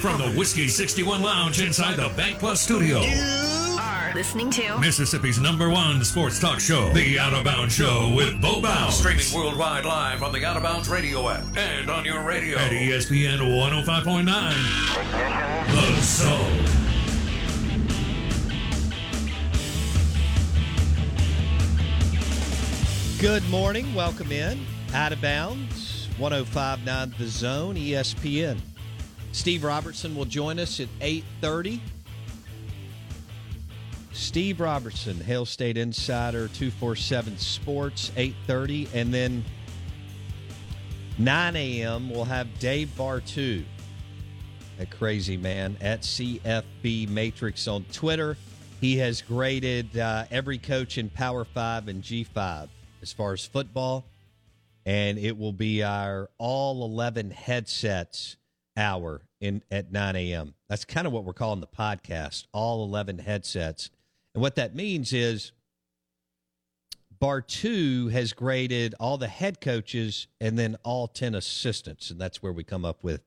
from the Whiskey 61 Lounge inside the Bank Plus studio. You are listening to Mississippi's number one sports talk show, The Out of Bounds Show with Bo Bounds. Streaming worldwide live on the Out of Bounds radio app and on your radio at ESPN 105.9. The Zone. Good morning. Welcome in. Out of bounds, 1059 The Zone, ESPN. Steve Robertson will join us at 830. Steve Robertson, Hail State Insider, 247 Sports, 830. And then 9 a.m., we'll have Dave Bartoo, that crazy man, at CFB Matrix on Twitter. He has graded uh, every coach in Power 5 and G5 as far as football. And it will be our all 11 headsets hour in at 9 a.m. That's kind of what we're calling the podcast, all 11 headsets. And what that means is Bartoo has graded all the head coaches and then all 10 assistants. And that's where we come up with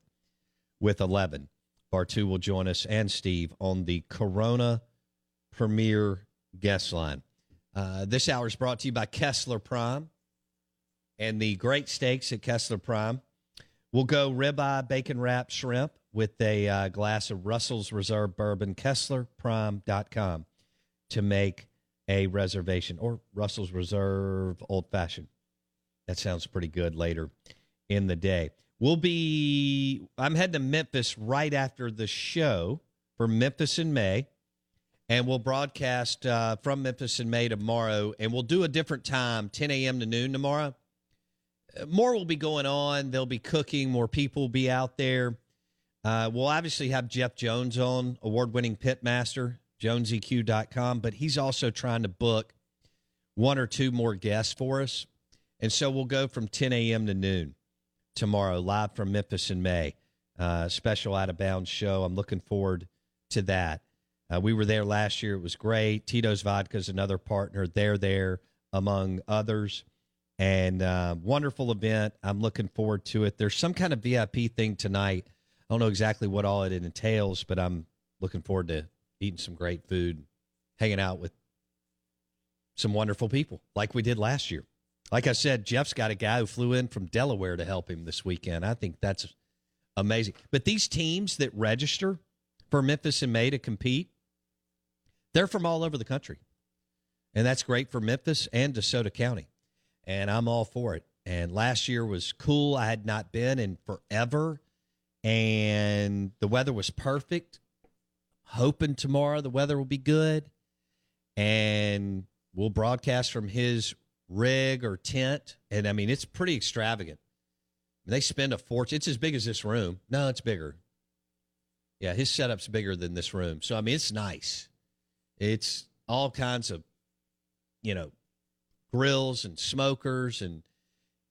with 11. Bartoo will join us and Steve on the Corona Premier guest line. Uh, this hour is brought to you by Kessler Prime and the great steaks at Kessler Prime. We'll go ribeye, bacon wrap, shrimp with a uh, glass of Russell's Reserve Bourbon, KesslerPrime.com to make a reservation or Russell's Reserve Old Fashioned. That sounds pretty good later in the day. We'll be, I'm heading to Memphis right after the show for Memphis in May and we'll broadcast uh, from Memphis in May tomorrow, and we'll do a different time, 10 a.m. to noon tomorrow. Uh, More will be going on. They'll be cooking. More people will be out there. Uh, we'll obviously have Jeff Jones on, award-winning pitmaster, joneseq.com, but he's also trying to book one or two more guests for us. And so we'll go from 10 a.m. to noon tomorrow, live from Memphis in May. Uh, special out of bounds show. I'm looking forward to that. Uh, we were there last year. It was great. Tito's Vodka is another partner. They're there among others. And uh, wonderful event. I'm looking forward to it. There's some kind of VIP thing tonight. I don't know exactly what all it entails, but I'm looking forward to eating some great food, hanging out with some wonderful people like we did last year. Like I said, Jeff's got a guy who flew in from Delaware to help him this weekend. I think that's amazing. But these teams that register for Memphis in May to compete, they're from all over the country. And that's great for Memphis and DeSoto County. And I'm all for it. And last year was cool. I had not been in forever. And the weather was perfect. Hoping tomorrow the weather will be good. And we'll broadcast from his rig or tent. And I mean, it's pretty extravagant. They spend a fortune. It's as big as this room. No, it's bigger. Yeah, his setup's bigger than this room. So I mean, it's nice. It's all kinds of, you know, grills and smokers and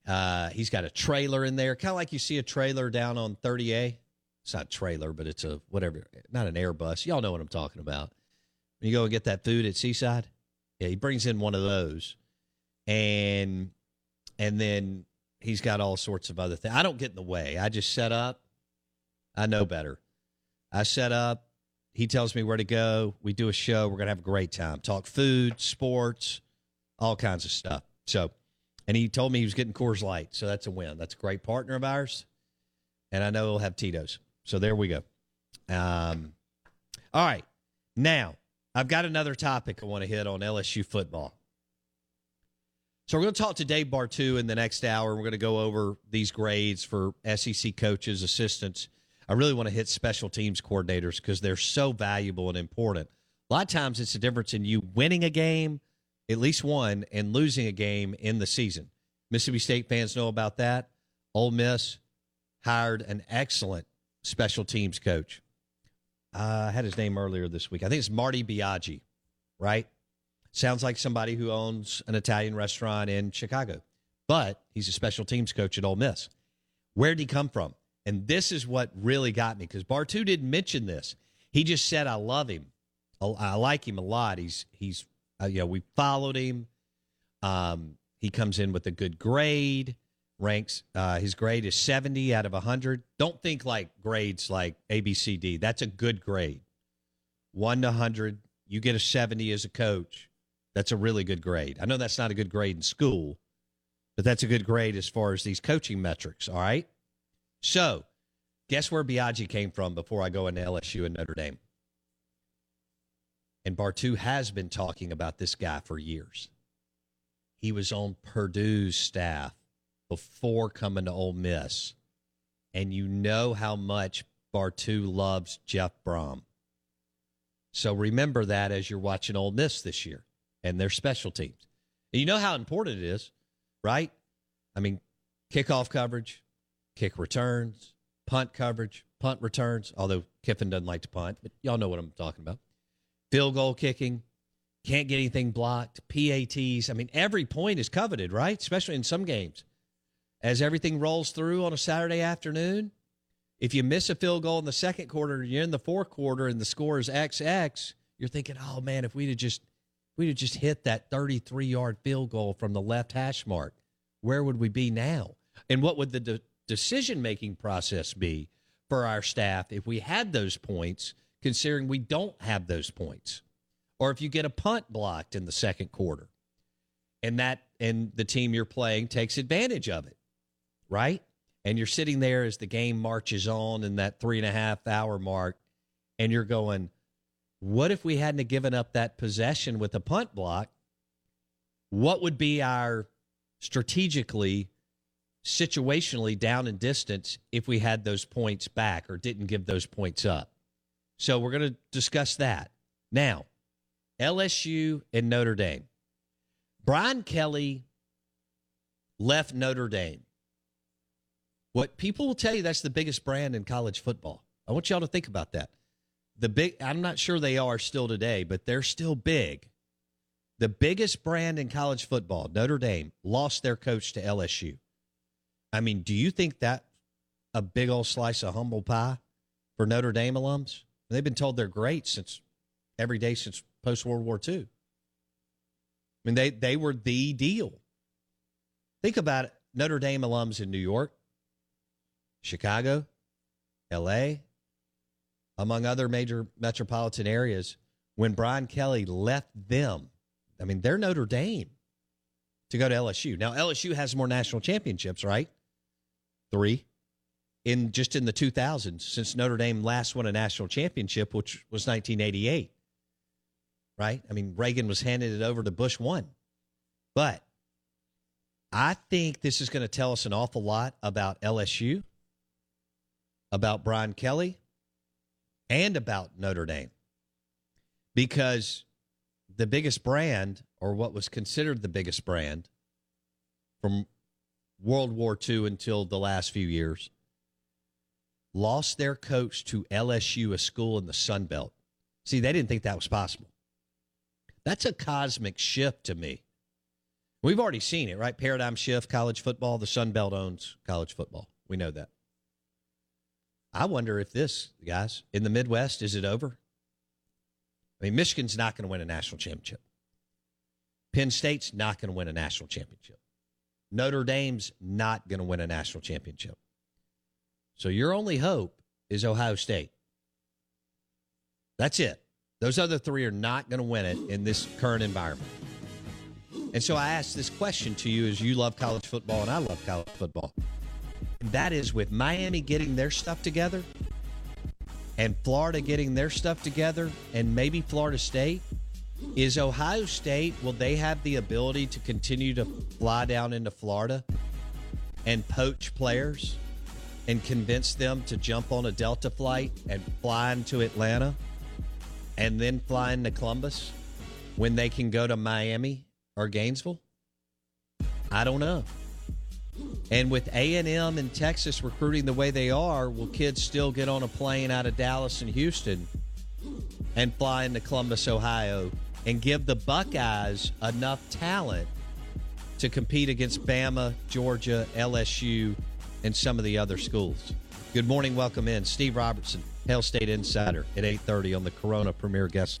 Uh, he's got a trailer in there, kind of like you see a trailer down on 30A. It's not trailer, but it's a whatever, not an Airbus. Y'all know what I'm talking about. When you go and get that food at Seaside, yeah, he brings in one of those, and and then he's got all sorts of other things. I don't get in the way. I just set up. I know better. I set up. He tells me where to go. We do a show. We're gonna have a great time. Talk food, sports, all kinds of stuff. So, and he told me he was getting Coors Light, so that's a win. That's a great partner of ours, and I know he'll have Tito's. So there we go. Um, all right, now I've got another topic I want to hit on LSU football. So we're going to talk to Dave Bartoo in the next hour. We're going to go over these grades for SEC coaches, assistants. I really want to hit special teams coordinators because they're so valuable and important. A lot of times it's the difference in you winning a game, at least one, and losing a game in the season. Mississippi State fans know about that. Ole Miss hired an excellent special teams coach. Uh, I had his name earlier this week. I think it's Marty Biagi, right? Sounds like somebody who owns an Italian restaurant in Chicago, but he's a special teams coach at Ole Miss. Where did he come from? And this is what really got me because Bartoo didn't mention this. He just said, "I love him. I like him a lot. He's he's uh, you know we followed him. Um, he comes in with a good grade ranks uh, his grade is 70 out of 100 don't think like grades like abcd that's a good grade. 1 to 100 you get a 70 as a coach. That's a really good grade. I know that's not a good grade in school but that's a good grade as far as these coaching metrics all right? So guess where biagi came from before i go into lsu and notre dame and bartoo has been talking about this guy for years he was on purdue's staff before coming to Ole Miss, and you know how much Bartoo loves Jeff Brohm. So remember that as you're watching Ole Miss this year and their special teams. And you know how important it is, right? I mean, kickoff coverage, kick returns, punt coverage, punt returns, although Kiffin doesn't like to punt, but y'all know what I'm talking about. Field goal kicking, can't get anything blocked, PATs. I mean, every point is coveted, right? Especially in some games as everything rolls through on a Saturday afternoon. If you miss a field goal in the second quarter, you're in the fourth quarter and the score is XX, you're thinking, oh man, if we'd have just we'd have just hit that 33 yard field goal from the left hash mark, where would we be now? And what would the de- decision making process be for our staff if we had those points, considering we don't have those points? Or if you get a punt blocked in the second quarter and that and the team you're playing takes advantage of it right? And you're sitting there as the game marches on in that three and a half hour mark, and you're going, what if we hadn't given up that possession with a punt block? What would be our strategically, situationally down in distance if we had those points back or didn't give those points up? So we're going to discuss that. Now, LSU and Notre Dame. Brian Kelly left Notre Dame what people will tell you that's the biggest brand in college football. I want y'all to think about that. The big I'm not sure they are still today, but they're still big. The biggest brand in college football, Notre Dame, lost their coach to LSU. I mean, do you think that a big old slice of humble pie for Notre Dame alums? They've been told they're great since every day since post World War II. I mean, they they were the deal. Think about it. Notre Dame alums in New York, Chicago, LA, among other major metropolitan areas, when Brian Kelly left them, I mean, they're Notre Dame to go to LSU. Now, LSU has more national championships, right? Three in just in the 2000s since Notre Dame last won a national championship, which was 1988. Right? I mean, Reagan was handed it over to Bush one. But I think this is going to tell us an awful lot about LSU about Brian Kelly and about Notre Dame because the biggest brand, or what was considered the biggest brand from World War II until the last few years, lost their coach to LSU, a school in the Sun Belt. See, they didn't think that was possible. That's a cosmic shift to me. We've already seen it, right? Paradigm shift, college football. The Sun Belt owns college football. We know that. I wonder if this, guys, in the Midwest, is it over? I mean, Michigan's not going to win a national championship. Penn State's not going to win a national championship. Notre Dame's not going to win a national championship. So your only hope is Ohio State. That's it. Those other three are not going to win it in this current environment. And so I ask this question to you as you love college football and I love college football. And that is with Miami getting their stuff together and Florida getting their stuff together and maybe Florida State, is Ohio State, will they have the ability to continue to fly down into Florida and poach players and convince them to jump on a Delta flight and fly into Atlanta and then fly into Columbus when they can go to Miami or Gainesville? I don't know. And with A&M and Texas recruiting the way they are, will kids still get on a plane out of Dallas and Houston and fly into Columbus, Ohio and give the Buckeyes enough talent to compete against Bama, Georgia, LSU, and some of the other schools? Good morning. Welcome in. Steve Robertson, Hail State Insider at 830 on the Corona Premier Guest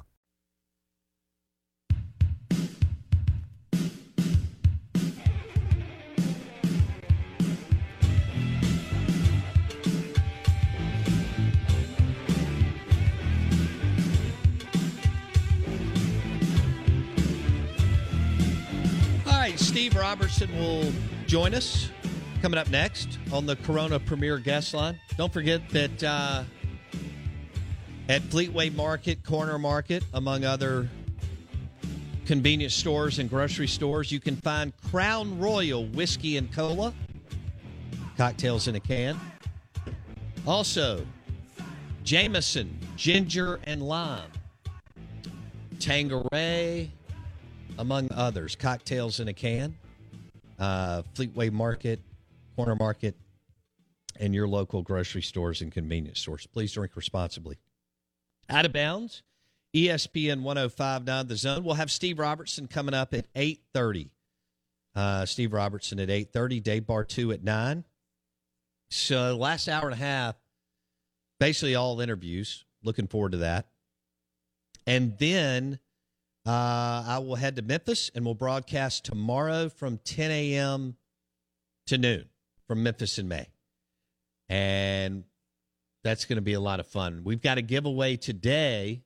right, Steve Robertson will join us coming up next on the Corona Premier Guest Line. Don't forget that uh, at Fleetway Market, Corner Market, among other convenience stores and grocery stores, you can find Crown Royal Whiskey and Cola, cocktails in a can. Also, Jameson Ginger and Lime, Tanqueray, among others. Cocktails in a can, uh, Fleetway Market, Corner Market, and your local grocery stores and convenience stores. Please drink responsibly. Out of bounds, ESPN 1059 The Zone. We'll have Steve Robertson coming up at 830. Uh, Steve Robertson at 830, Dave two at 9. So last hour and a half, basically all interviews. Looking forward to that. And then uh, I will head to Memphis and we'll broadcast tomorrow from 10 a.m. to noon from Memphis in May. And that's going to be a lot of fun. We've got a giveaway today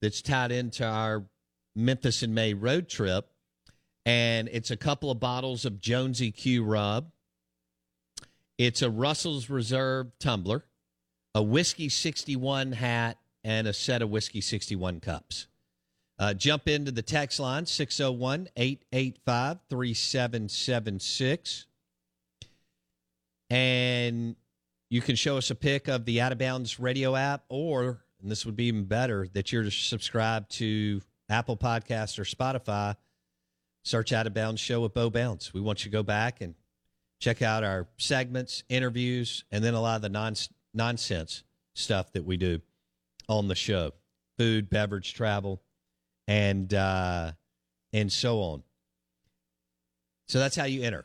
that's tied into our Memphis in May road trip. And it's a couple of bottles of Jonesy Q rub. It's a Russell's Reserve tumbler, a Whiskey 61 hat, and a set of Whiskey 61 cups. Uh, jump into the text line 601 885 3776. And you can show us a pic of the Out of Bounds radio app, or, and this would be even better, that you're subscribed to Apple Podcast or Spotify. Search Out of Bounds Show with Bo Bounds. We want you to go back and check out our segments, interviews, and then a lot of the non- nonsense stuff that we do on the show food, beverage, travel and uh, and so on. So that's how you enter.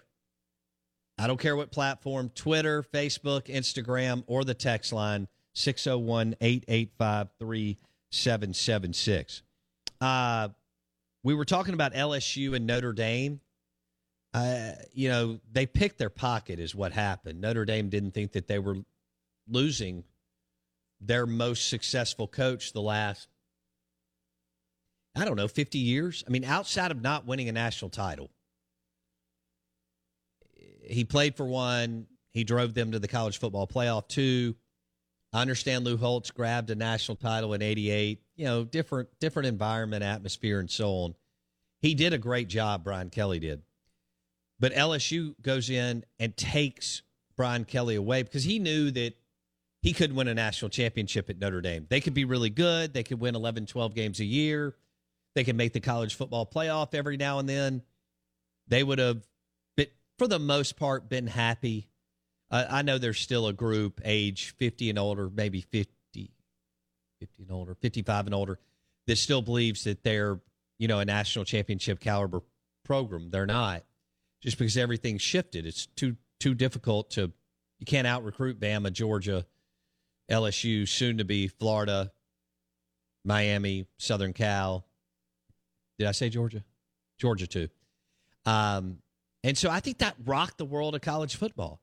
I don't care what platform Twitter, Facebook, Instagram, or the text line 601 885 3776. Uh, we were talking about LSU and Notre Dame. Uh, you know, they picked their pocket, is what happened. Notre Dame didn't think that they were losing their most successful coach the last, I don't know, 50 years. I mean, outside of not winning a national title, he played for one. He drove them to the college football playoff two. I understand Lou Holtz grabbed a national title in '88. You know, different different environment, atmosphere, and so on. He did a great job. Brian Kelly did, but LSU goes in and takes Brian Kelly away because he knew that he could win a national championship at Notre Dame. They could be really good. They could win 11, 12 games a year. They can make the college football playoff every now and then. They would have, been, for the most part, been happy uh, I know there's still a group age 50 and older, maybe 50, 50 and older, 55 and older, that still believes that they're, you know, a national championship caliber program. They're not, just because everything's shifted. It's too too difficult to. You can't out recruit Bama, Georgia, LSU, soon to be Florida, Miami, Southern Cal. Did I say Georgia? Georgia too. Um, and so I think that rocked the world of college football.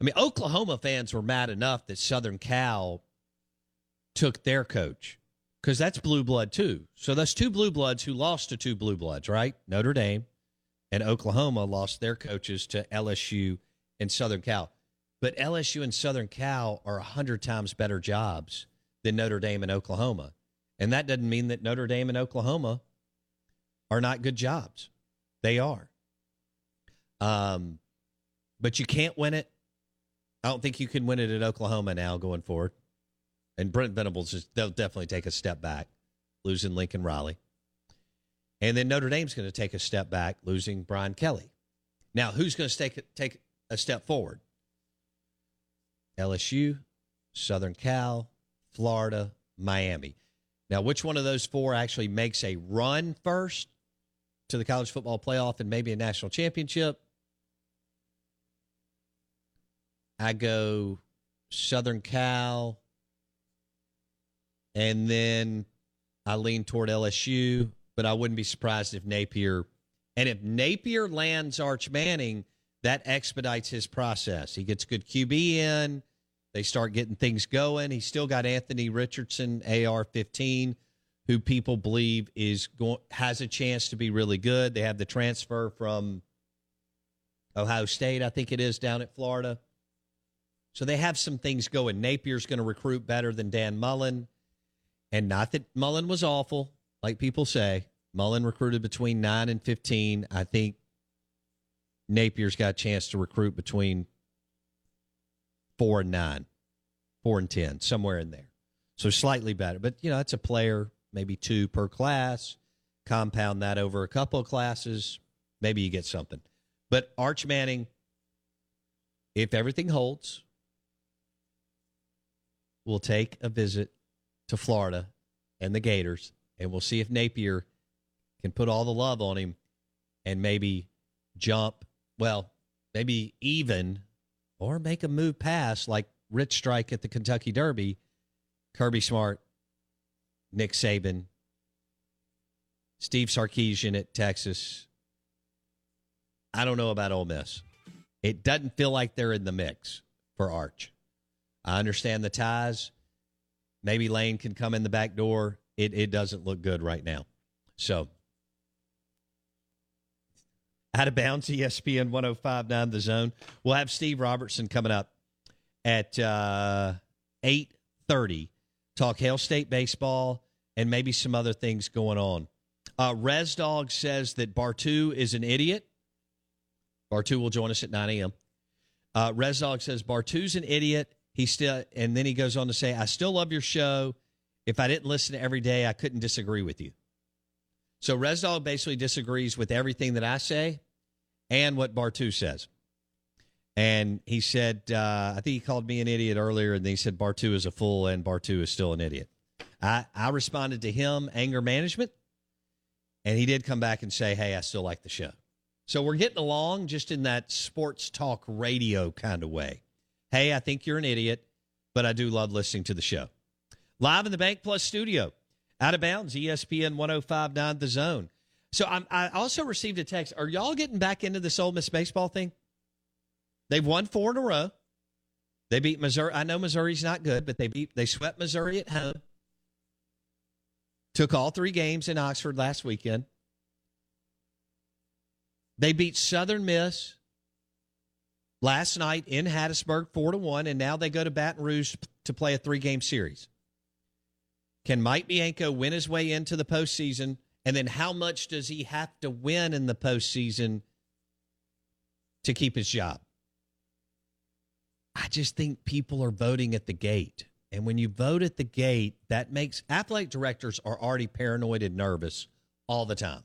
I mean, Oklahoma fans were mad enough that Southern Cal took their coach because that's blue blood too. So that's two blue bloods who lost to two blue bloods, right? Notre Dame and Oklahoma lost their coaches to LSU and Southern Cal. But LSU and Southern Cal are a hundred times better jobs than Notre Dame and Oklahoma. And that doesn't mean that Notre Dame and Oklahoma are not good jobs. They are. Um, but you can't win it I don't think you can win it at Oklahoma now going forward. And Brent Venables they'll definitely take a step back, losing Lincoln Riley. And then Notre Dame's going to take a step back, losing Brian Kelly. Now, who's going to take take a step forward? LSU, Southern Cal, Florida, Miami. Now, which one of those four actually makes a run first to the college football playoff and maybe a national championship? I go Southern Cal, and then I lean toward LSU, but I wouldn't be surprised if Napier, and if Napier lands Arch Manning, that expedites his process. He gets good QB in, they start getting things going. He's still got Anthony Richardson, AR 15, who people believe is going has a chance to be really good. They have the transfer from Ohio State, I think it is, down at Florida. So they have some things going. Napier's going to recruit better than Dan Mullen. And not that Mullen was awful, like people say. Mullen recruited between 9 and 15. I think Napier's got a chance to recruit between 4 and 9, 4 and 10, somewhere in there. So slightly better. But, you know, it's a player, maybe two per class. Compound that over a couple of classes. Maybe you get something. But Arch Manning, if everything holds, we'll take a visit to Florida and the Gators, and we'll see if Napier can put all the love on him and maybe jump, well, maybe even or make a move past like Rich Strike at the Kentucky Derby, Kirby Smart, Nick Saban, Steve Sarkisian at Texas. I don't know about Ole Miss. It doesn't feel like they're in the mix for Arch. I understand the ties. Maybe Lane can come in the back door. It it doesn't look good right now. So out of bounds, ESPN 1059 the zone. We'll have Steve Robertson coming up at uh, 830. Talk Hail State baseball and maybe some other things going on. Uh, says that Bartoo is an idiot. Bartoo will join us at 9 a.m. Uh, says Bartoo's an idiot he still, and then he goes on to say, I still love your show. If I didn't listen every day, I couldn't disagree with you. So Resdog basically disagrees with everything that I say and what Bartoo says. And he said, uh, I think he called me an idiot earlier, and then he said Bartoo is a fool and Bartoo is still an idiot. I, I responded to him, anger management, and he did come back and say, Hey, I still like the show. So we're getting along just in that sports talk radio kind of way hey, I think you're an idiot, but I do love listening to the show. Live in the Bank Plus studio, out of bounds, ESPN 1059 The Zone. So I'm, I also received a text. Are y'all getting back into this Ole Miss baseball thing? They've won four in a row. They beat Missouri. I know Missouri's not good, but they beat they swept Missouri at home. Took all three games in Oxford last weekend. They beat Southern Miss last night in Hattiesburg, four to one, and now they go to Baton Rouge to play a three game series. Can Mike Bianco win his way into the postseason? And then how much does he have to win in the postseason to keep his job? I just think people are voting at the gate. And when you vote at the gate, that makes athletic directors are already paranoid and nervous all the time.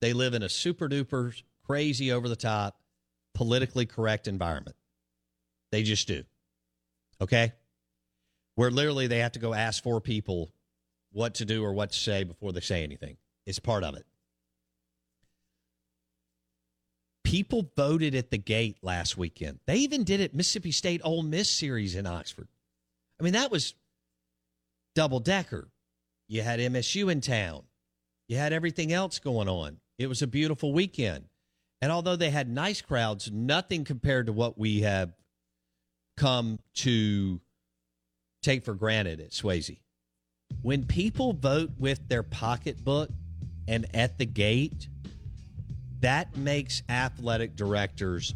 They live in a super duper, crazy, over the top, politically correct environment. They just do. Okay? Where literally they have to go ask four people what to do or what to say before they say anything. It's part of it. people voted at the gate last weekend. They even did it Mississippi State Ole Miss series in Oxford. I mean, that was double decker. You had MSU in town. You had everything else going on. It was a beautiful weekend. And although they had nice crowds, nothing compared to what we have come to take for granted at Swayze. When people vote with their pocketbook and at the gate, that makes athletic directors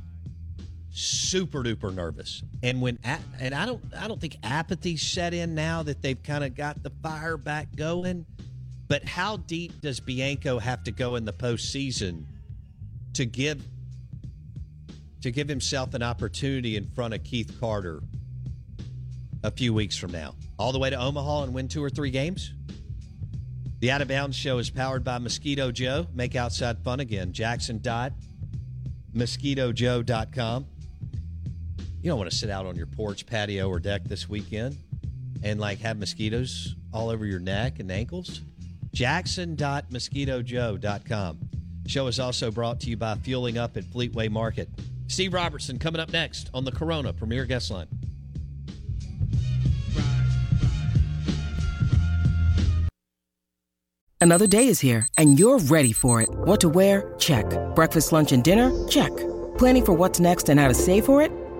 super duper nervous. And when and I don't I don't think apathy set in now that they've kind of got the fire back going. But how deep does Bianco have to go in the postseason to give to give himself an opportunity in front of Keith Carter a few weeks from now? All the way to Omaha and win two or three games? The Out of Bounds show is powered by Mosquito Joe. Make outside fun again. Jackson dot mosquitojoe.com. You don't want to sit out on your porch, patio, or deck this weekend and like have mosquitoes all over your neck and ankles. Jackson.mosquitojoe.com. Show is also brought to you by Fueling Up at Fleetway Market. Steve Robertson coming up next on the Corona Premier Guest Line. Another day is here, and you're ready for it. What to wear? Check. Breakfast, lunch, and dinner? Check. Planning for what's next and how to save for it?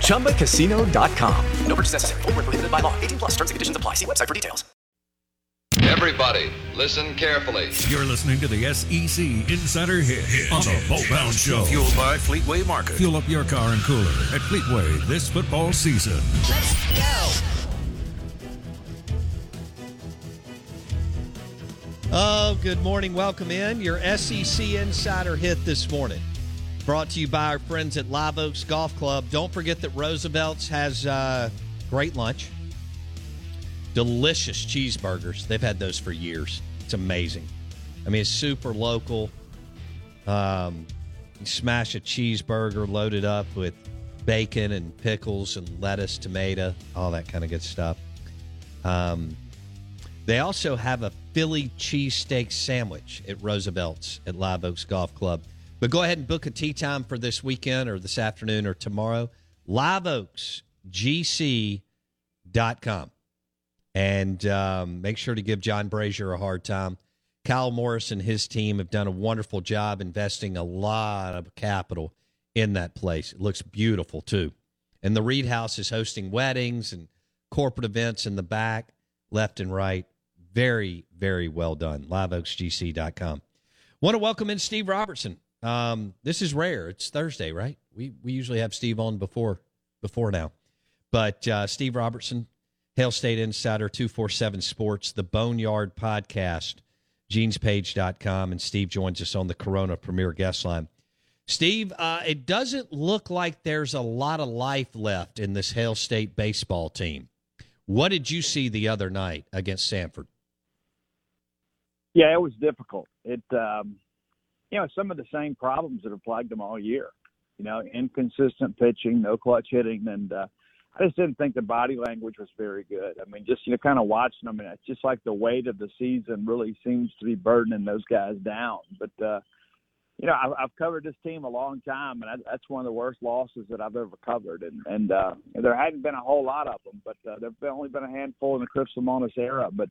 ChumbaCasino.com. No purchase necessary. Full prohibited by law. 18 plus terms and conditions apply. See website for details. Everybody, listen carefully. You're listening to the SEC Insider Hit, Hit. on the Bolt Bound Show. Fueled by Fleetway Market. Fuel up your car and cooler at Fleetway this football season. Let's go. Oh, good morning. Welcome in. Your SEC Insider Hit this morning. Brought to you by our friends at Live Oaks Golf Club. Don't forget that Roosevelt's has uh, great lunch. Delicious cheeseburgers. They've had those for years. It's amazing. I mean, it's super local. Um, you smash a cheeseburger loaded up with bacon and pickles and lettuce, tomato, all that kind of good stuff. Um, they also have a Philly cheesesteak sandwich at Roosevelt's at Live Oaks Golf Club. But go ahead and book a tee time for this weekend or this afternoon or tomorrow. LiveOaksGC.com. And um, make sure to give John Brazier a hard time. Kyle Morris and his team have done a wonderful job investing a lot of capital in that place. It looks beautiful, too. And the Reed House is hosting weddings and corporate events in the back, left and right. Very, very well done. LiveOaksGC.com. Want to welcome in Steve Robertson. Um, this is rare. It's Thursday, right? We we usually have Steve on before before now, but uh, Steve Robertson, Hail State Insider, two four seven Sports, the Boneyard Podcast, GenesPage.com, and Steve joins us on the Corona Premier Guest Line. Steve, uh, it doesn't look like there's a lot of life left in this Hail State baseball team. What did you see the other night against Samford? Yeah, it was difficult. It, um, you know, some of the same problems that have plagued them all year. You know, inconsistent pitching, no clutch hitting, and uh, I just didn't think the body language was very good. I mean, just you know, kind of watching them, and it's just like the weight of the season really seems to be burdening those guys down. But uh, you know, I've, I've covered this team a long time, and I, that's one of the worst losses that I've ever covered. And and uh, there hadn't been a whole lot of them, but uh, there've only been a handful in the Chris Lemonis era. But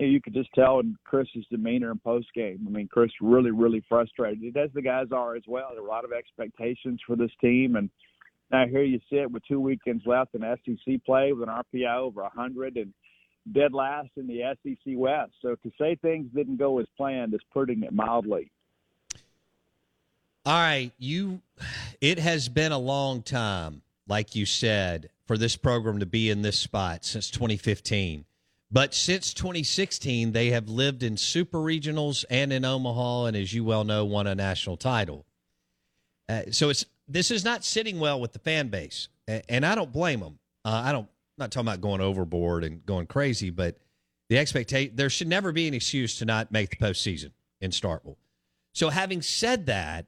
you, know, you could just tell in Chris's demeanor in post game. I mean, Chris really, really frustrated, as the guys are as well. There are a lot of expectations for this team, and now here you sit with two weekends left in SEC play with an RPI over 100 and dead last in the SEC West. So to say things didn't go as planned is putting it mildly. All right, you. It has been a long time, like you said, for this program to be in this spot since 2015. But since 2016, they have lived in super regionals and in Omaha, and as you well know, won a national title. Uh, so it's this is not sitting well with the fan base, and I don't blame them. Uh, I don't. I'm not talking about going overboard and going crazy, but the expectation there should never be an excuse to not make the postseason in Starkville. So having said that,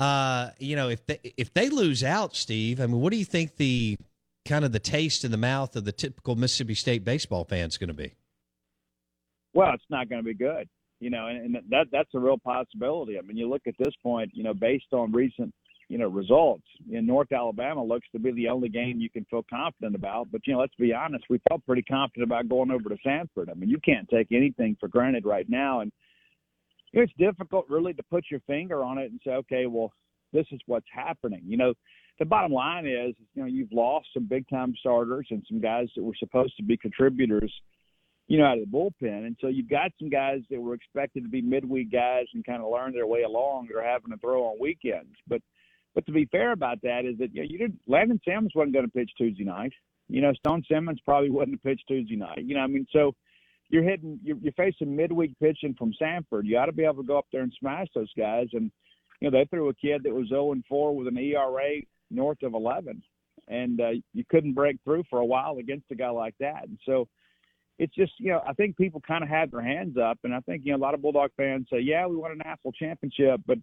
uh, you know, if they if they lose out, Steve, I mean, what do you think the kind of the taste in the mouth of the typical Mississippi State baseball fan is going to be? Well, it's not going to be good, you know, and, and that that's a real possibility. I mean, you look at this point, you know, based on recent you know results in North Alabama looks to be the only game you can feel confident about. But you know, let's be honest, we felt pretty confident about going over to Samford. I mean, you can't take anything for granted right now, and it's difficult really to put your finger on it and say, okay, well, this is what's happening. You know, the bottom line is, you know, you've lost some big time starters and some guys that were supposed to be contributors, you know, out of the bullpen. And so you've got some guys that were expected to be midweek guys and kind of learn their way along that are having to throw on weekends. But but to be fair about that is that you, know, you didn't Landon Simmons wasn't going to pitch Tuesday night. You know, Stone Simmons probably wasn't to pitch Tuesday night. You know, I mean, so you're hitting you're, you're facing midweek pitching from Samford. You ought to be able to go up there and smash those guys. And you know, they threw a kid that was 0 and 4 with an ERA north of 11, and uh, you couldn't break through for a while against a guy like that. And so it's just you know I think people kind of had their hands up, and I think you know a lot of Bulldog fans say, yeah, we won a national championship, but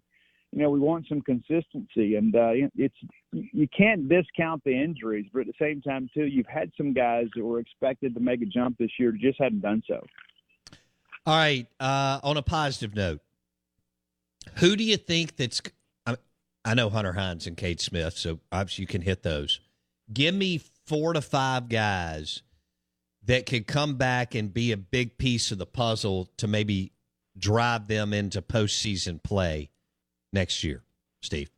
you know we want some consistency, and uh, it's you can't discount the injuries, but at the same time too, you've had some guys that were expected to make a jump this year just hadn't done so. All right. Uh, on a positive note, who do you think that's I know Hunter Hines and Cade Smith, so obviously you can hit those. Give me four to five guys that could come back and be a big piece of the puzzle to maybe drive them into postseason play next year, Steve.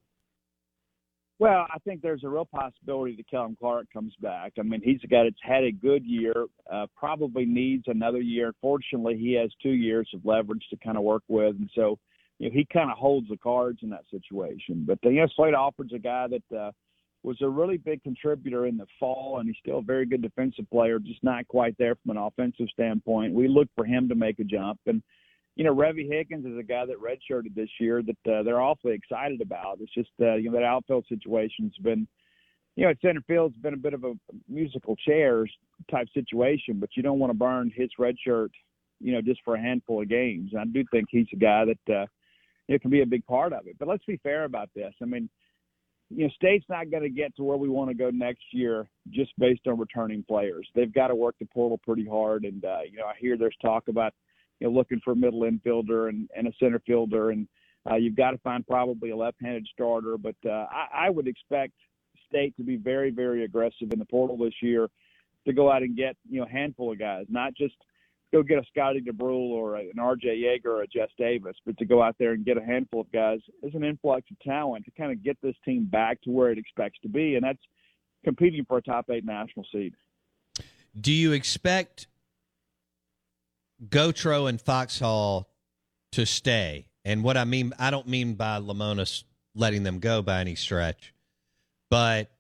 Well, I think there's a real possibility that Kellen Clark comes back. I mean, he's a guy that's had a good year, uh, probably needs another year. Fortunately, he has two years of leverage to kind of work with, and so you know, he kind of holds the cards in that situation. But you know, Slade Alford's a guy that uh, was a really big contributor in the fall, and he's still a very good defensive player, just not quite there from an offensive standpoint. We look for him to make a jump, and you know, Revy Higgins is a guy that redshirted this year that uh, they're awfully excited about. It's just uh, you know that outfield situation's been. You know, at center field's been a bit of a musical chairs type situation, but you don't want to burn his red shirt, you know, just for a handful of games. And I do think he's a guy that uh, it can be a big part of it. But let's be fair about this. I mean, you know, state's not going to get to where we want to go next year just based on returning players. They've got to work the portal pretty hard, and uh, you know, I hear there's talk about you know looking for a middle infielder and, and a center fielder, and uh, you've got to find probably a left-handed starter. But uh, I, I would expect state to be very, very aggressive in the portal this year to go out and get you know a handful of guys, not just go get a Scotty DeBrule or an R.J. Yeager or a Jess Davis, but to go out there and get a handful of guys is an influx of talent to kind of get this team back to where it expects to be, and that's competing for a top eight national seed. Do you expect Gautreau and Foxhall to stay? And what I mean, I don't mean by Lemonis letting them go by any stretch, but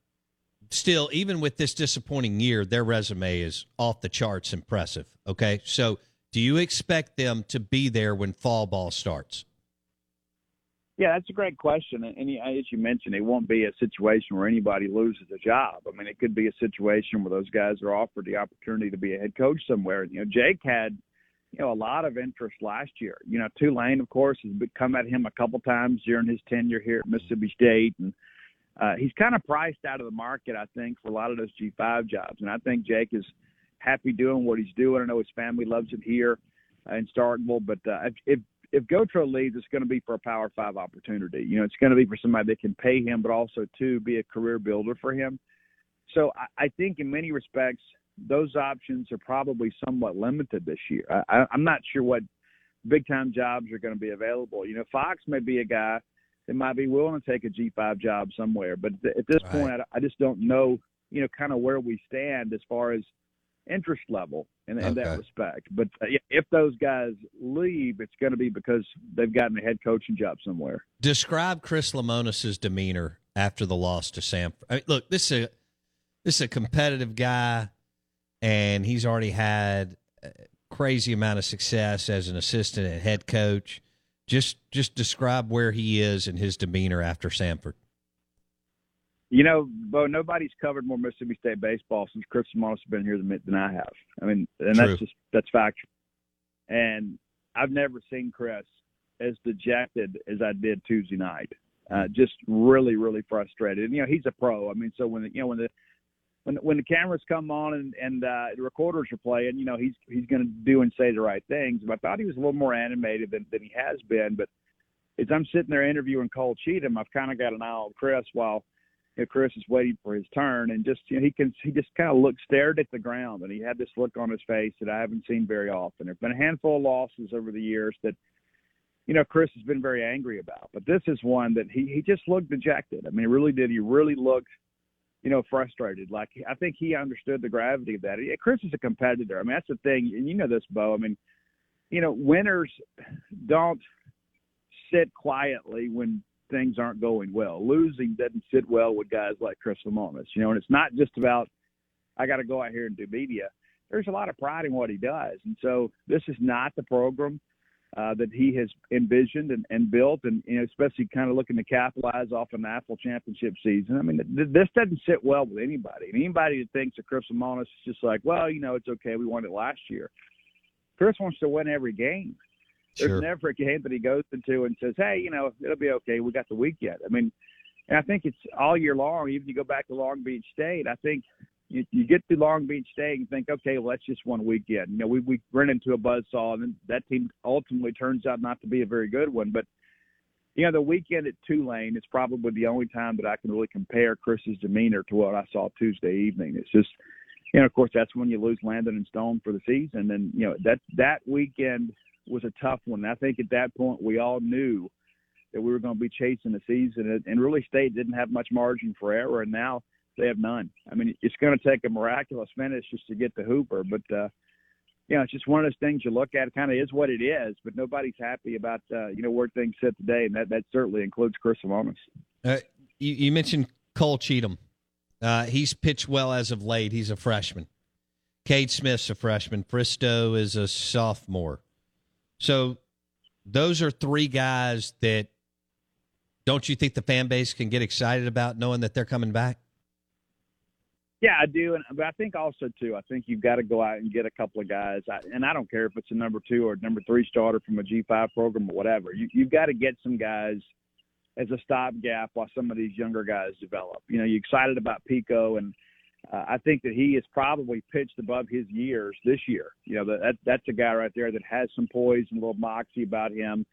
still, even with this disappointing year, their resume is off the charts impressive. Okay. So do you expect them to be there when fall ball starts? Yeah, that's a great question. And as you mentioned, it won't be a situation where anybody loses a job. I mean, it could be a situation where those guys are offered the opportunity to be a head coach somewhere. You know, Jake had, you know, a lot of interest last year. You know, Tulane, of course, has come at him a couple times during his tenure here at Mississippi State, and uh, he's kind of priced out of the market, I think, for a lot of those G5 jobs. And I think Jake is happy doing what he's doing. I know his family loves it here uh, in Starkville, but uh, if if Gautreau leaves, it's going to be for a Power Five opportunity. You know, it's going to be for somebody that can pay him, but also to be a career builder for him. So I, I think in many respects, those options are probably somewhat limited this year. I, I'm not sure what big time jobs are going to be available. You know, Fox may be a guy that might be willing to take a G5 job somewhere, but at this right. point, I, I just don't know, you know, kind of where we stand as far as interest level in, in okay. that respect. But uh, if those guys leave, it's going to be because they've gotten a head coaching job somewhere. Describe Chris Lemonis's demeanor after the loss to Samford. I mean, look, this is a this is a competitive guy, and he's already had a crazy amount of success as an assistant and head coach. Just just describe where he is and his demeanor after Samford. You know, Bo, nobody's covered more Mississippi State baseball since Chris Lemonis has been here than, than I have. I mean, and True. that's just that's factual. And I've never seen Chris as dejected as I did Tuesday night. Uh, just really, really frustrated. And, you know, he's a pro. I mean, so when the, you know when the when when the cameras come on and and uh, the recorders are playing, you know, he's he's going to do and say the right things. But I thought he was a little more animated than than he has been. But as I'm sitting there interviewing Cole Cheatham, I've kind of got an eye on Chris while you know, Chris is waiting for his turn, and just you know, he can he just kind of looked stared at the ground, and he had this look on his face that I haven't seen very often. There've been a handful of losses over the years that you know Chris has been very angry about, but this is one that he he just looked dejected. I mean, he really did. He really looked you know frustrated. Like I think he understood the gravity of that. Chris is a competitor. I mean, that's the thing, and you know this, Bo. I mean, you know, winners don't sit quietly when things aren't going well. Losing doesn't sit well with guys like Chris Lemonis, you know, and it's not just about I got to go out here and do media. There's a lot of pride in what he does, and so this is not the program uh, that he has envisioned and, and built, and you know, especially kind of looking to capitalize off a national championship season. I mean, th- this doesn't sit well with anybody. And anybody that thinks that Chris Lemonis is just like, well, you know, it's okay, we won it last year. Chris wants to win every game. There's sure. never a game that he goes into and says, "Hey, you know, it'll be okay. We got the week yet." I mean, and I think it's all year long. Even you go back to Long Beach State, I think you, you get to Long Beach State and think, okay, well, that's just one weekend. You know, we we run into a buzzsaw, and that team ultimately turns out not to be a very good one. But you know, the weekend at Tulane is probably the only time that I can really compare Chris's demeanor to what I saw Tuesday evening. It's just, you know, of course, that's when you lose Landon and Stone for the season, and you know that that weekend was a tough one. I think at that point we all knew that we were going to be chasing the season, and really State didn't have much margin for error, and now they have none. I mean, it's going to take a miraculous finish just to get the Hoover, but uh, you know, it's just one of those things you look at. It kind of is what it is, but nobody's happy about uh, you know where things sit today, and that that certainly includes Chris Lemonis. Uh, you, you mentioned Cole Cheatham. Uh, he's pitched well as of late. He's a freshman. Cade Smith's a freshman. Fristoe is a sophomore. So those are three guys that don't you think the fan base can get excited about knowing that they're coming back? Yeah, I do, and but I think also too, I think you've got to go out and get a couple of guys, I, and I don't care if it's a number two or number three starter from a G five program or whatever. You, you've got to get some guys as a stopgap while some of these younger guys develop. You know, you're excited about Pico and uh, I think that he has probably pitched above his years this year. You know, that that's a guy right there that has some poise and a little moxie about him.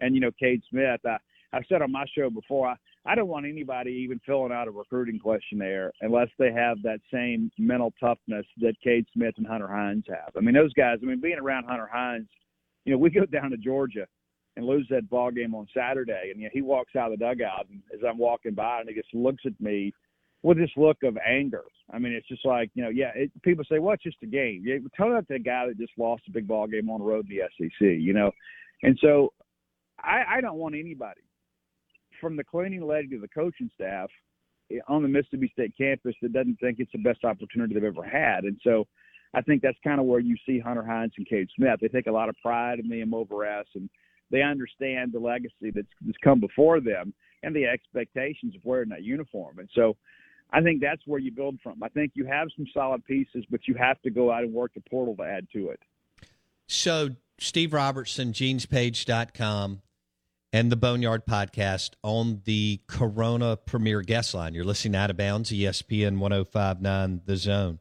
And you know, Cade Smith, I, I've said on my show before, I, I don't want anybody even filling out a recruiting questionnaire unless they have that same mental toughness that Cade Smith and Hunter Hines have. I mean, those guys. I mean, being around Hunter Hines, you know, we go down to Georgia and lose that ball game on Saturday, and you know, he walks out of the dugout, and as I'm walking by, and he just looks at me with this look of anger. I mean, it's just like you know, yeah. It, people say, "Well, it's just a game." Yeah, tell that to the guy that just lost a big ball game on the road in the SEC, you know. And so, I, I don't want anybody from the cleaning lady to the coaching staff eh, on the Mississippi State campus that doesn't think it's the best opportunity they've ever had. And so, I think that's kind of where you see Hunter Hines and Cade Smith. They take a lot of pride in the over S, and they understand the legacy that's, that's come before them and the expectations of wearing that uniform. And so, I think that's where you build from. I think you have some solid pieces, but you have to go out and work the portal to add to it. So, Steve Robertson, genespage.com, and the Boneyard podcast on the Corona Premier Guest Line. You're listening Out of Bounds, ESPN 1059 The Zone.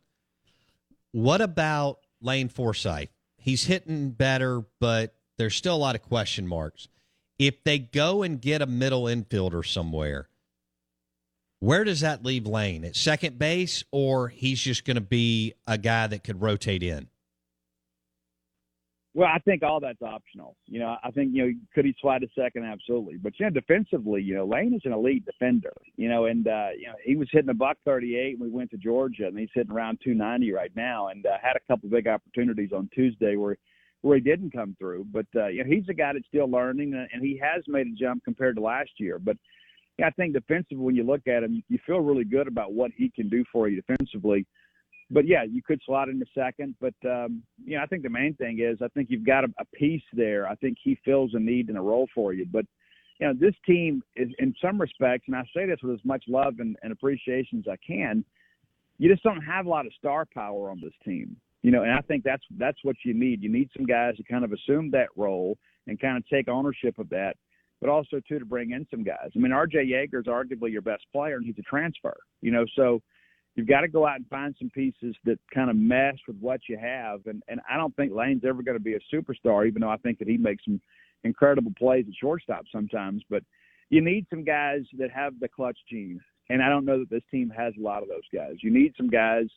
What about Lane Forsythe? He's hitting better, but there's still a lot of question marks. If they go and get a middle infielder somewhere, where does that leave Lane? At second base, or he's just going to be a guy that could rotate in? Well, I think all that's optional. You know, I think you know could he slide to second? Absolutely, but you know, defensively, you know, Lane is an elite defender. You know, and uh, you know he was hitting a buck thirty eight when we went to Georgia, and he's hitting around two ninety right now, and uh, had a couple big opportunities on Tuesday where where he didn't come through. But uh, you know, he's a guy that's still learning, and he has made a jump compared to last year. But yeah, I think defensively, when you look at him, you feel really good about what he can do for you defensively. But yeah, you could slot in a second. But um, you know, I think the main thing is I think you've got a, a piece there. I think he fills a need and a role for you. But you know, this team is in some respects, and I say this with as much love and, and appreciation as I can. You just don't have a lot of star power on this team, you know, and I think that's that's what you need. You need some guys to kind of assume that role and kind of take ownership of that but also too to bring in some guys. I mean, R.J. Yeager is arguably your best player, and he's a transfer. You know, so you've got to go out and find some pieces that kind of mesh with what you have. And and I don't think Lane's ever going to be a superstar, even though I think that he makes some incredible plays at shortstop sometimes. But you need some guys that have the clutch gene, and I don't know that this team has a lot of those guys. You need some guys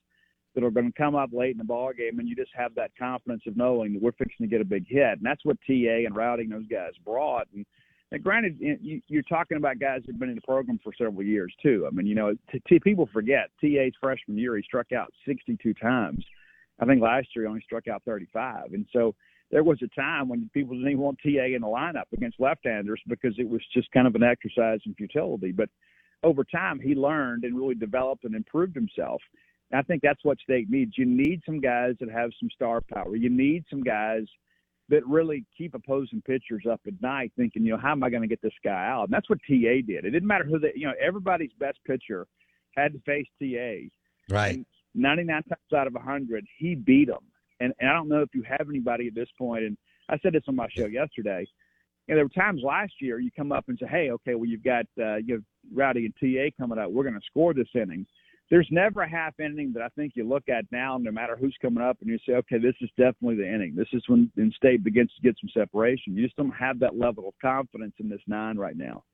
that are going to come up late in the ball game, and you just have that confidence of knowing that we're fixing to get a big hit, and that's what TA and and those guys brought. And now, granted, you're talking about guys who've been in the program for several years too. I mean, you know, t- t- people forget TA's freshman year he struck out 62 times. I think last year he only struck out 35, and so there was a time when people didn't even want TA in the lineup against left-handers because it was just kind of an exercise in futility. But over time, he learned and really developed and improved himself. And I think that's what State needs. You need some guys that have some star power. You need some guys – that really keep opposing pitchers up at night thinking, you know, how am I going to get this guy out? And that's what TA did. It didn't matter who the, you know, everybody's best pitcher had to face TA. Right. And 99 times out of 100, he beat them. And, and I don't know if you have anybody at this point, and I said this on my show yesterday. You know, there were times last year you come up and say, hey, okay, well, you've got uh, you have Rowdy and TA coming up. We're going to score this inning there's never a half inning that I think you look at now, no matter who's coming up, and you say, okay, this is definitely the inning. This is when in state begins to get some separation. You just don't have that level of confidence in this nine right now.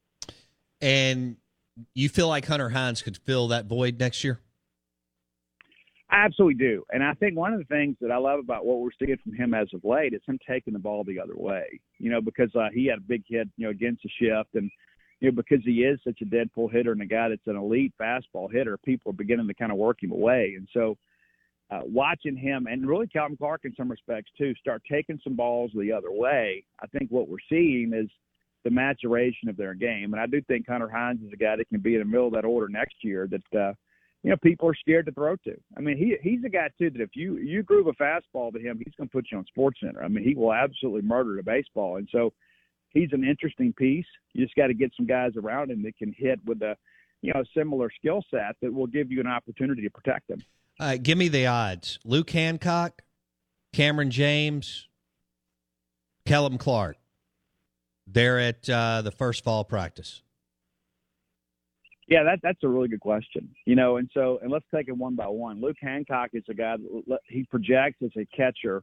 And you feel like Hunter Hines could fill that void next year? I absolutely do. And I think one of the things that I love about what we're seeing from him as of late is him taking the ball the other way. You know, because uh, he had a big hit, you know, against the shift and – you know, because he is such a dead pull hitter and a guy that's an elite fastball hitter, people are beginning to kind of work him away. And so, uh, watching him and really Calvin Clark in some respects too start taking some balls the other way, I think what we're seeing is the maturation of their game. And I do think Hunter Hines is a guy that can be in the middle of that order next year that, uh, you know, people are scared to throw to. I mean, he he's a guy too that if you you groove a fastball to him, he's going to put you on Sports Center. I mean, he will absolutely murder the baseball. And so, he's an interesting piece. You just got to get some guys around him that can hit with a you know similar skill set that will give you an opportunity to protect him. Uh, give me the odds: Luke Hancock, Cameron James, Kellum Clark. They're at uh, the first fall practice. Yeah, that that's a really good question. You know, and so and let's take it one by one. Luke Hancock is a guy that he projects as a catcher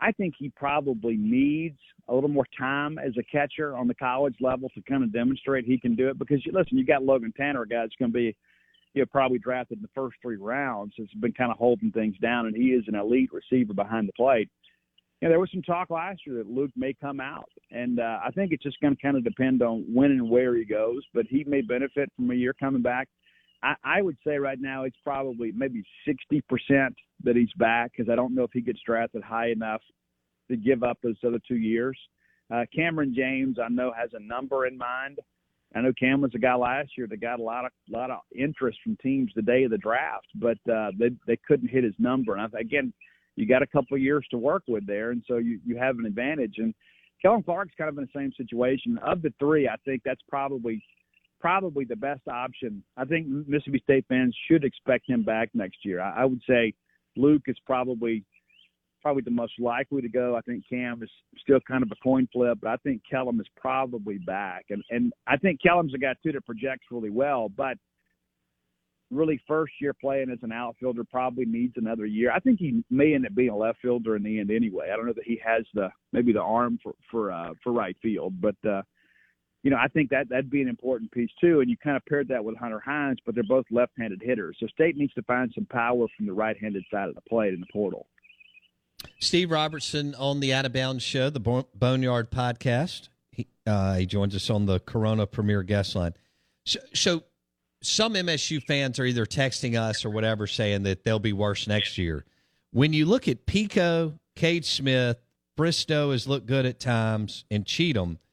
I think he probably needs a little more time as a catcher on the college level to kind of demonstrate he can do it. Because listen, you got Logan Tanner, a guy that's going to be, you know, probably drafted in the first three rounds. Has been kind of holding things down, and he is an elite receiver behind the plate. You know, there was some talk last year that Luke may come out, and uh, I think it's just going to kind of depend on when and where he goes. But he may benefit from a year coming back. I, I would say right now it's probably maybe 60% that he's back because I don't know if he gets drafted high enough to give up those other two years. Uh, Cameron James, I know, has a number in mind. I know Cam was a guy last year that got a lot of lot of interest from teams the day of the draft, but uh, they they couldn't hit his number. And I, again, you got a couple of years to work with there, and so you you have an advantage. And Kellum Clark's kind of in the same situation. Of the three, I think that's probably probably the best option. I think Mississippi State fans should expect him back next year. I, I would say Luke is probably probably the most likely to go. I think Cam is still kind of a coin flip, but I think Kellum is probably back. And and I think Kellum's a guy too that projects really well, but really first year playing as an outfielder probably needs another year. I think he may end up being a left fielder in the end anyway. I don't know that he has the maybe the arm for for uh for right field, but uh you know, I think that that'd be an important piece too. And you kind of paired that with Hunter Hines, but they're both left-handed hitters. So State needs to find some power from the right-handed side of the plate in the portal. Steve Robertson on the Out of Bounds Show, the Boneyard podcast. He, uh, he joins us on the Corona Premier Guest Line. So, so, some MSU fans are either texting us or whatever saying that they'll be worse next year. When you look at Pico, Cade Smith, Fristoe has looked good at times, and Cheatham –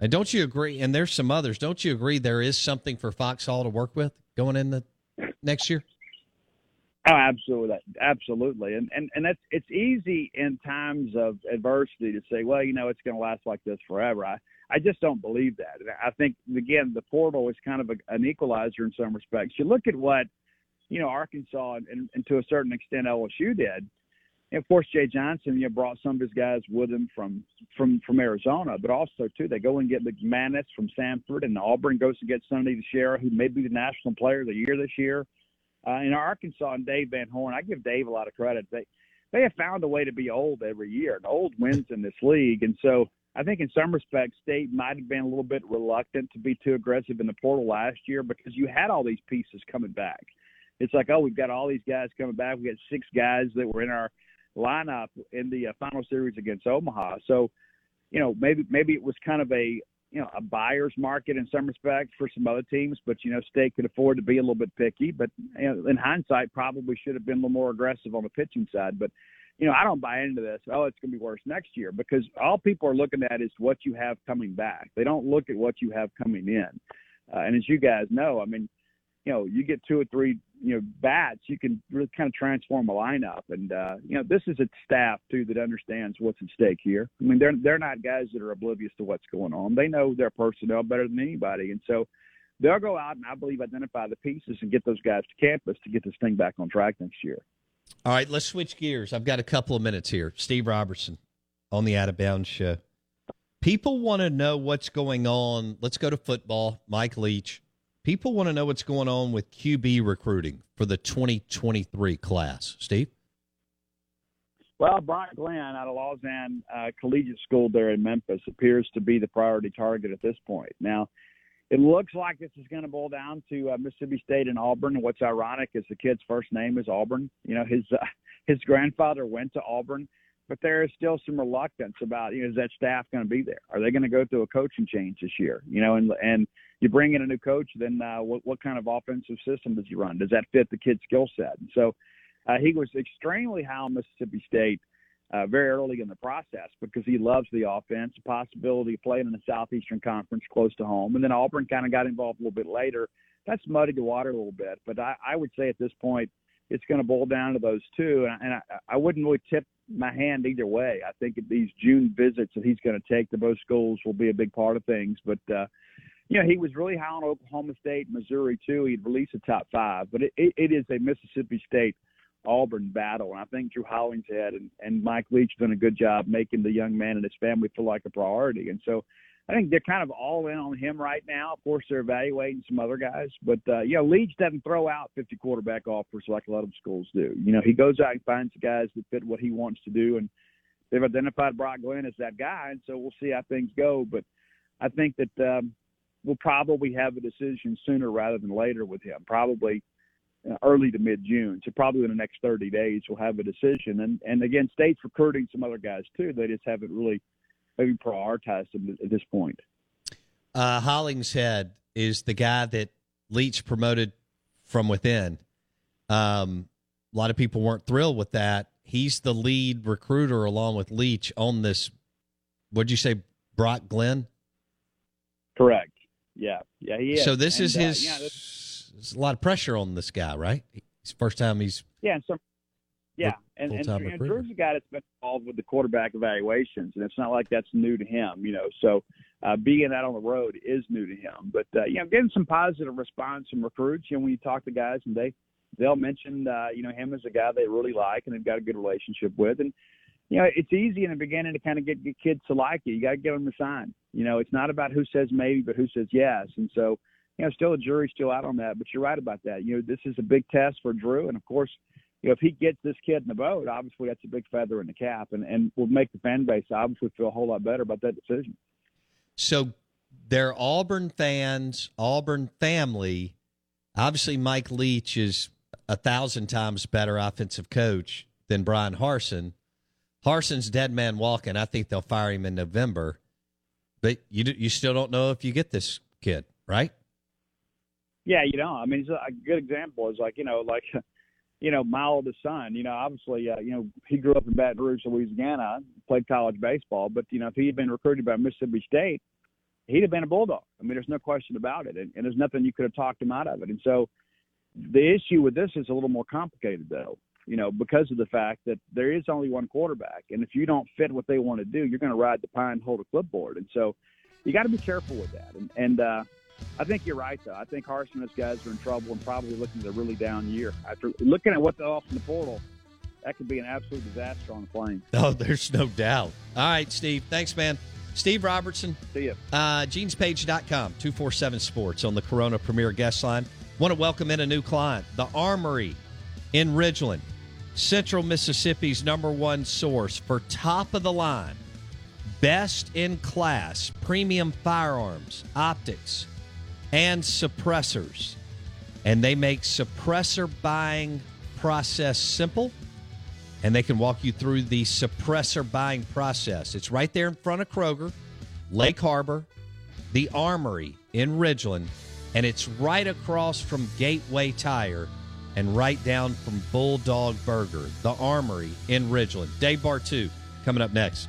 and don't you agree? And there's some others. Don't you agree? There is something for Foxhall to work with going in the next year. Oh, absolutely, absolutely, and and and that's it's easy in times of adversity to say, well, you know, it's going to last like this forever. I I just don't believe that. I think again, the portal is kind of a, an equalizer in some respects. You look at what you know Arkansas and, and to a certain extent LSU did and of course, Jay Johnson, you know, brought some of his guys with him from from from Arizona, but also too they go and get McManus from Samford, and Auburn goes to get Sonny DiChiara, who may be the national player of the year this year. Uh, in Arkansas and Dave Van Horn, I give Dave a lot of credit. They they have found a way to be old every year, and old wins in this league. And so I think in some respects, State might have been a little bit reluctant to be too aggressive in the portal last year because you had all these pieces coming back. It's like, oh, we've got all these guys coming back. We got six guys that were in our lineup in the uh, final series against Omaha. So, you know, maybe maybe it was kind of a you know a buyer's market in some respects for some other teams, but you know, State could afford to be a little bit picky. But you know, in hindsight, probably should have been a little more aggressive on the pitching side. But you know, I don't buy into this. Oh, it's going to be worse next year because all people are looking at is what you have coming back. They don't look at what you have coming in. Uh, and as you guys know, I mean, you know, you get two or three, you know, bats, you can really kind of transform a lineup. And uh, you know, this is a staff too that understands what's at stake here. I mean, they're they're not guys that are oblivious to what's going on. They know their personnel better than anybody, and so they'll go out and I believe identify the pieces and get those guys to campus to get this thing back on track next year. All right, let's switch gears. I've got a couple of minutes here. Steve Robertson on the Out of Bounds show. People want to know what's going on. Let's go to football. Mike Leach People want to know what's going on with QB recruiting for the 2023 class. Steve? Well, Bryant Glenn out of Lausanne uh, Collegiate School there in Memphis appears to be the priority target at this point. Now, it looks like this is going to boil down to uh, Mississippi State and Auburn. What's ironic is the kid's first name is Auburn. You know, his uh, his grandfather went to Auburn, but there is still some reluctance about you know is that staff going to be there? Are they going to go through a coaching change this year? You know, and and you bring in a new coach, then uh, what, what kind of offensive system does he run? Does that fit the kid's skill set? And so uh, he was extremely high on Mississippi State uh, very early in the process because he loves the offense, the possibility of playing in the Southeastern Conference close to home. And then Auburn kind of got involved a little bit later. That's muddied the water a little bit. But I, I would say at this point, it's going to boil down to those two. And, and I, I wouldn't really tip my hand either way. I think these June visits that he's going to take to both schools will be a big part of things. But uh, you know, he was really high on Oklahoma State, Missouri too. He'd release a top five, but it, it, it is a Mississippi State Auburn battle, and I think Drew Hollingshead and, and Mike Leach done a good job making the young man and his family feel like a priority. And so, I think they're kind of all in on him right now. Of course, they're evaluating some other guys, but uh, you Leach doesn't throw out 50 quarterback offers like a lot of schools do. You know, he goes out and finds the guys that fit what he wants to do, and they've identified Brock Glenn as that guy, and so we'll see how things go. But I think that um, we'll probably have a decision sooner rather than later with him. Probably uh, early to mid June. So probably in the next 30 days we'll have a decision. And and again, states recruiting some other guys too. They just haven't really maybe prioritize them at this point. Uh, Hollingshead is the guy that Leach promoted from within. Um, a lot of people weren't thrilled with that. He's the lead recruiter along with Leach on this. What'd you say, Brock Glenn? Correct. Yeah, yeah, he is. So this and, is uh, his. yeah, this- there's a lot of pressure on this guy, right? It's first time he's Yeah, and some. Yeah, and, and, and. Drew's a guy that's been involved with the quarterback evaluations, and it's not like that's new to him, you know. So uh, being out on the road is new to him, but uh, you know, getting some positive response from recruits. You know, when you talk to guys, and they they'll mention uh, you know him as a guy they really like and they've got a good relationship with, and you know, it's easy in the beginning to kind of get, get kids to like you. You got to give them a sign. You know, it's not about who says maybe, but who says yes, and so you know, still a jury's still out on that. But you're right about that. You know, this is a big test for Drew, and of course, you know, if he gets this kid in the boat, obviously that's a big feather in the cap, and and will make the fan base obviously feel a whole lot better about that decision. So they're Auburn fans, Auburn family. Obviously, Mike Leach is a thousand times better offensive coach than Bryan Harsin. Harsin's dead man walking. I think they'll fire him in November, but you you still don't know if you get this kid, right? Yeah, you know, I mean, it's a a good example is like you know, like you know, my oldest son. You know, obviously, uh, you know, he grew up in Baton Rouge, Louisiana, played college baseball, but you know, if he had been recruited by Mississippi State, he'd have been a bulldog. I mean, there's no question about it, and, and there's nothing you could have talked him out of it. And so, the issue with this is a little more complicated, though. You know, because of the fact that there is only one quarterback, and if you don't fit what they want to do, you're going to ride the pine, hold a clipboard, and so you got to be careful with that. And, and uh, I think you're right, though. I think Harsin and his guys are in trouble and probably looking at a really down year. After looking at what they're off in the portal, that could be an absolute disaster on the plane. Oh, there's no doubt. All right, Steve. Thanks, man. Steve Robertson. See you. Uh, GenesPage.com, 247 Sports on the Corona Premier Guest Line. Want to welcome in a new client, the Armory in Ridgeland, Central Mississippi's number one source for top of the line, best in class premium firearms, optics, and suppressors. And they make suppressor buying process simple and they can walk you through the suppressor buying process. It's right there in front of Kroger, Lake Harbor, the Armory in Ridgeland, and it's right across from Gateway Tire and right down from Bulldog Burger, the Armory in Ridgeland. Dave Bartoo coming up next.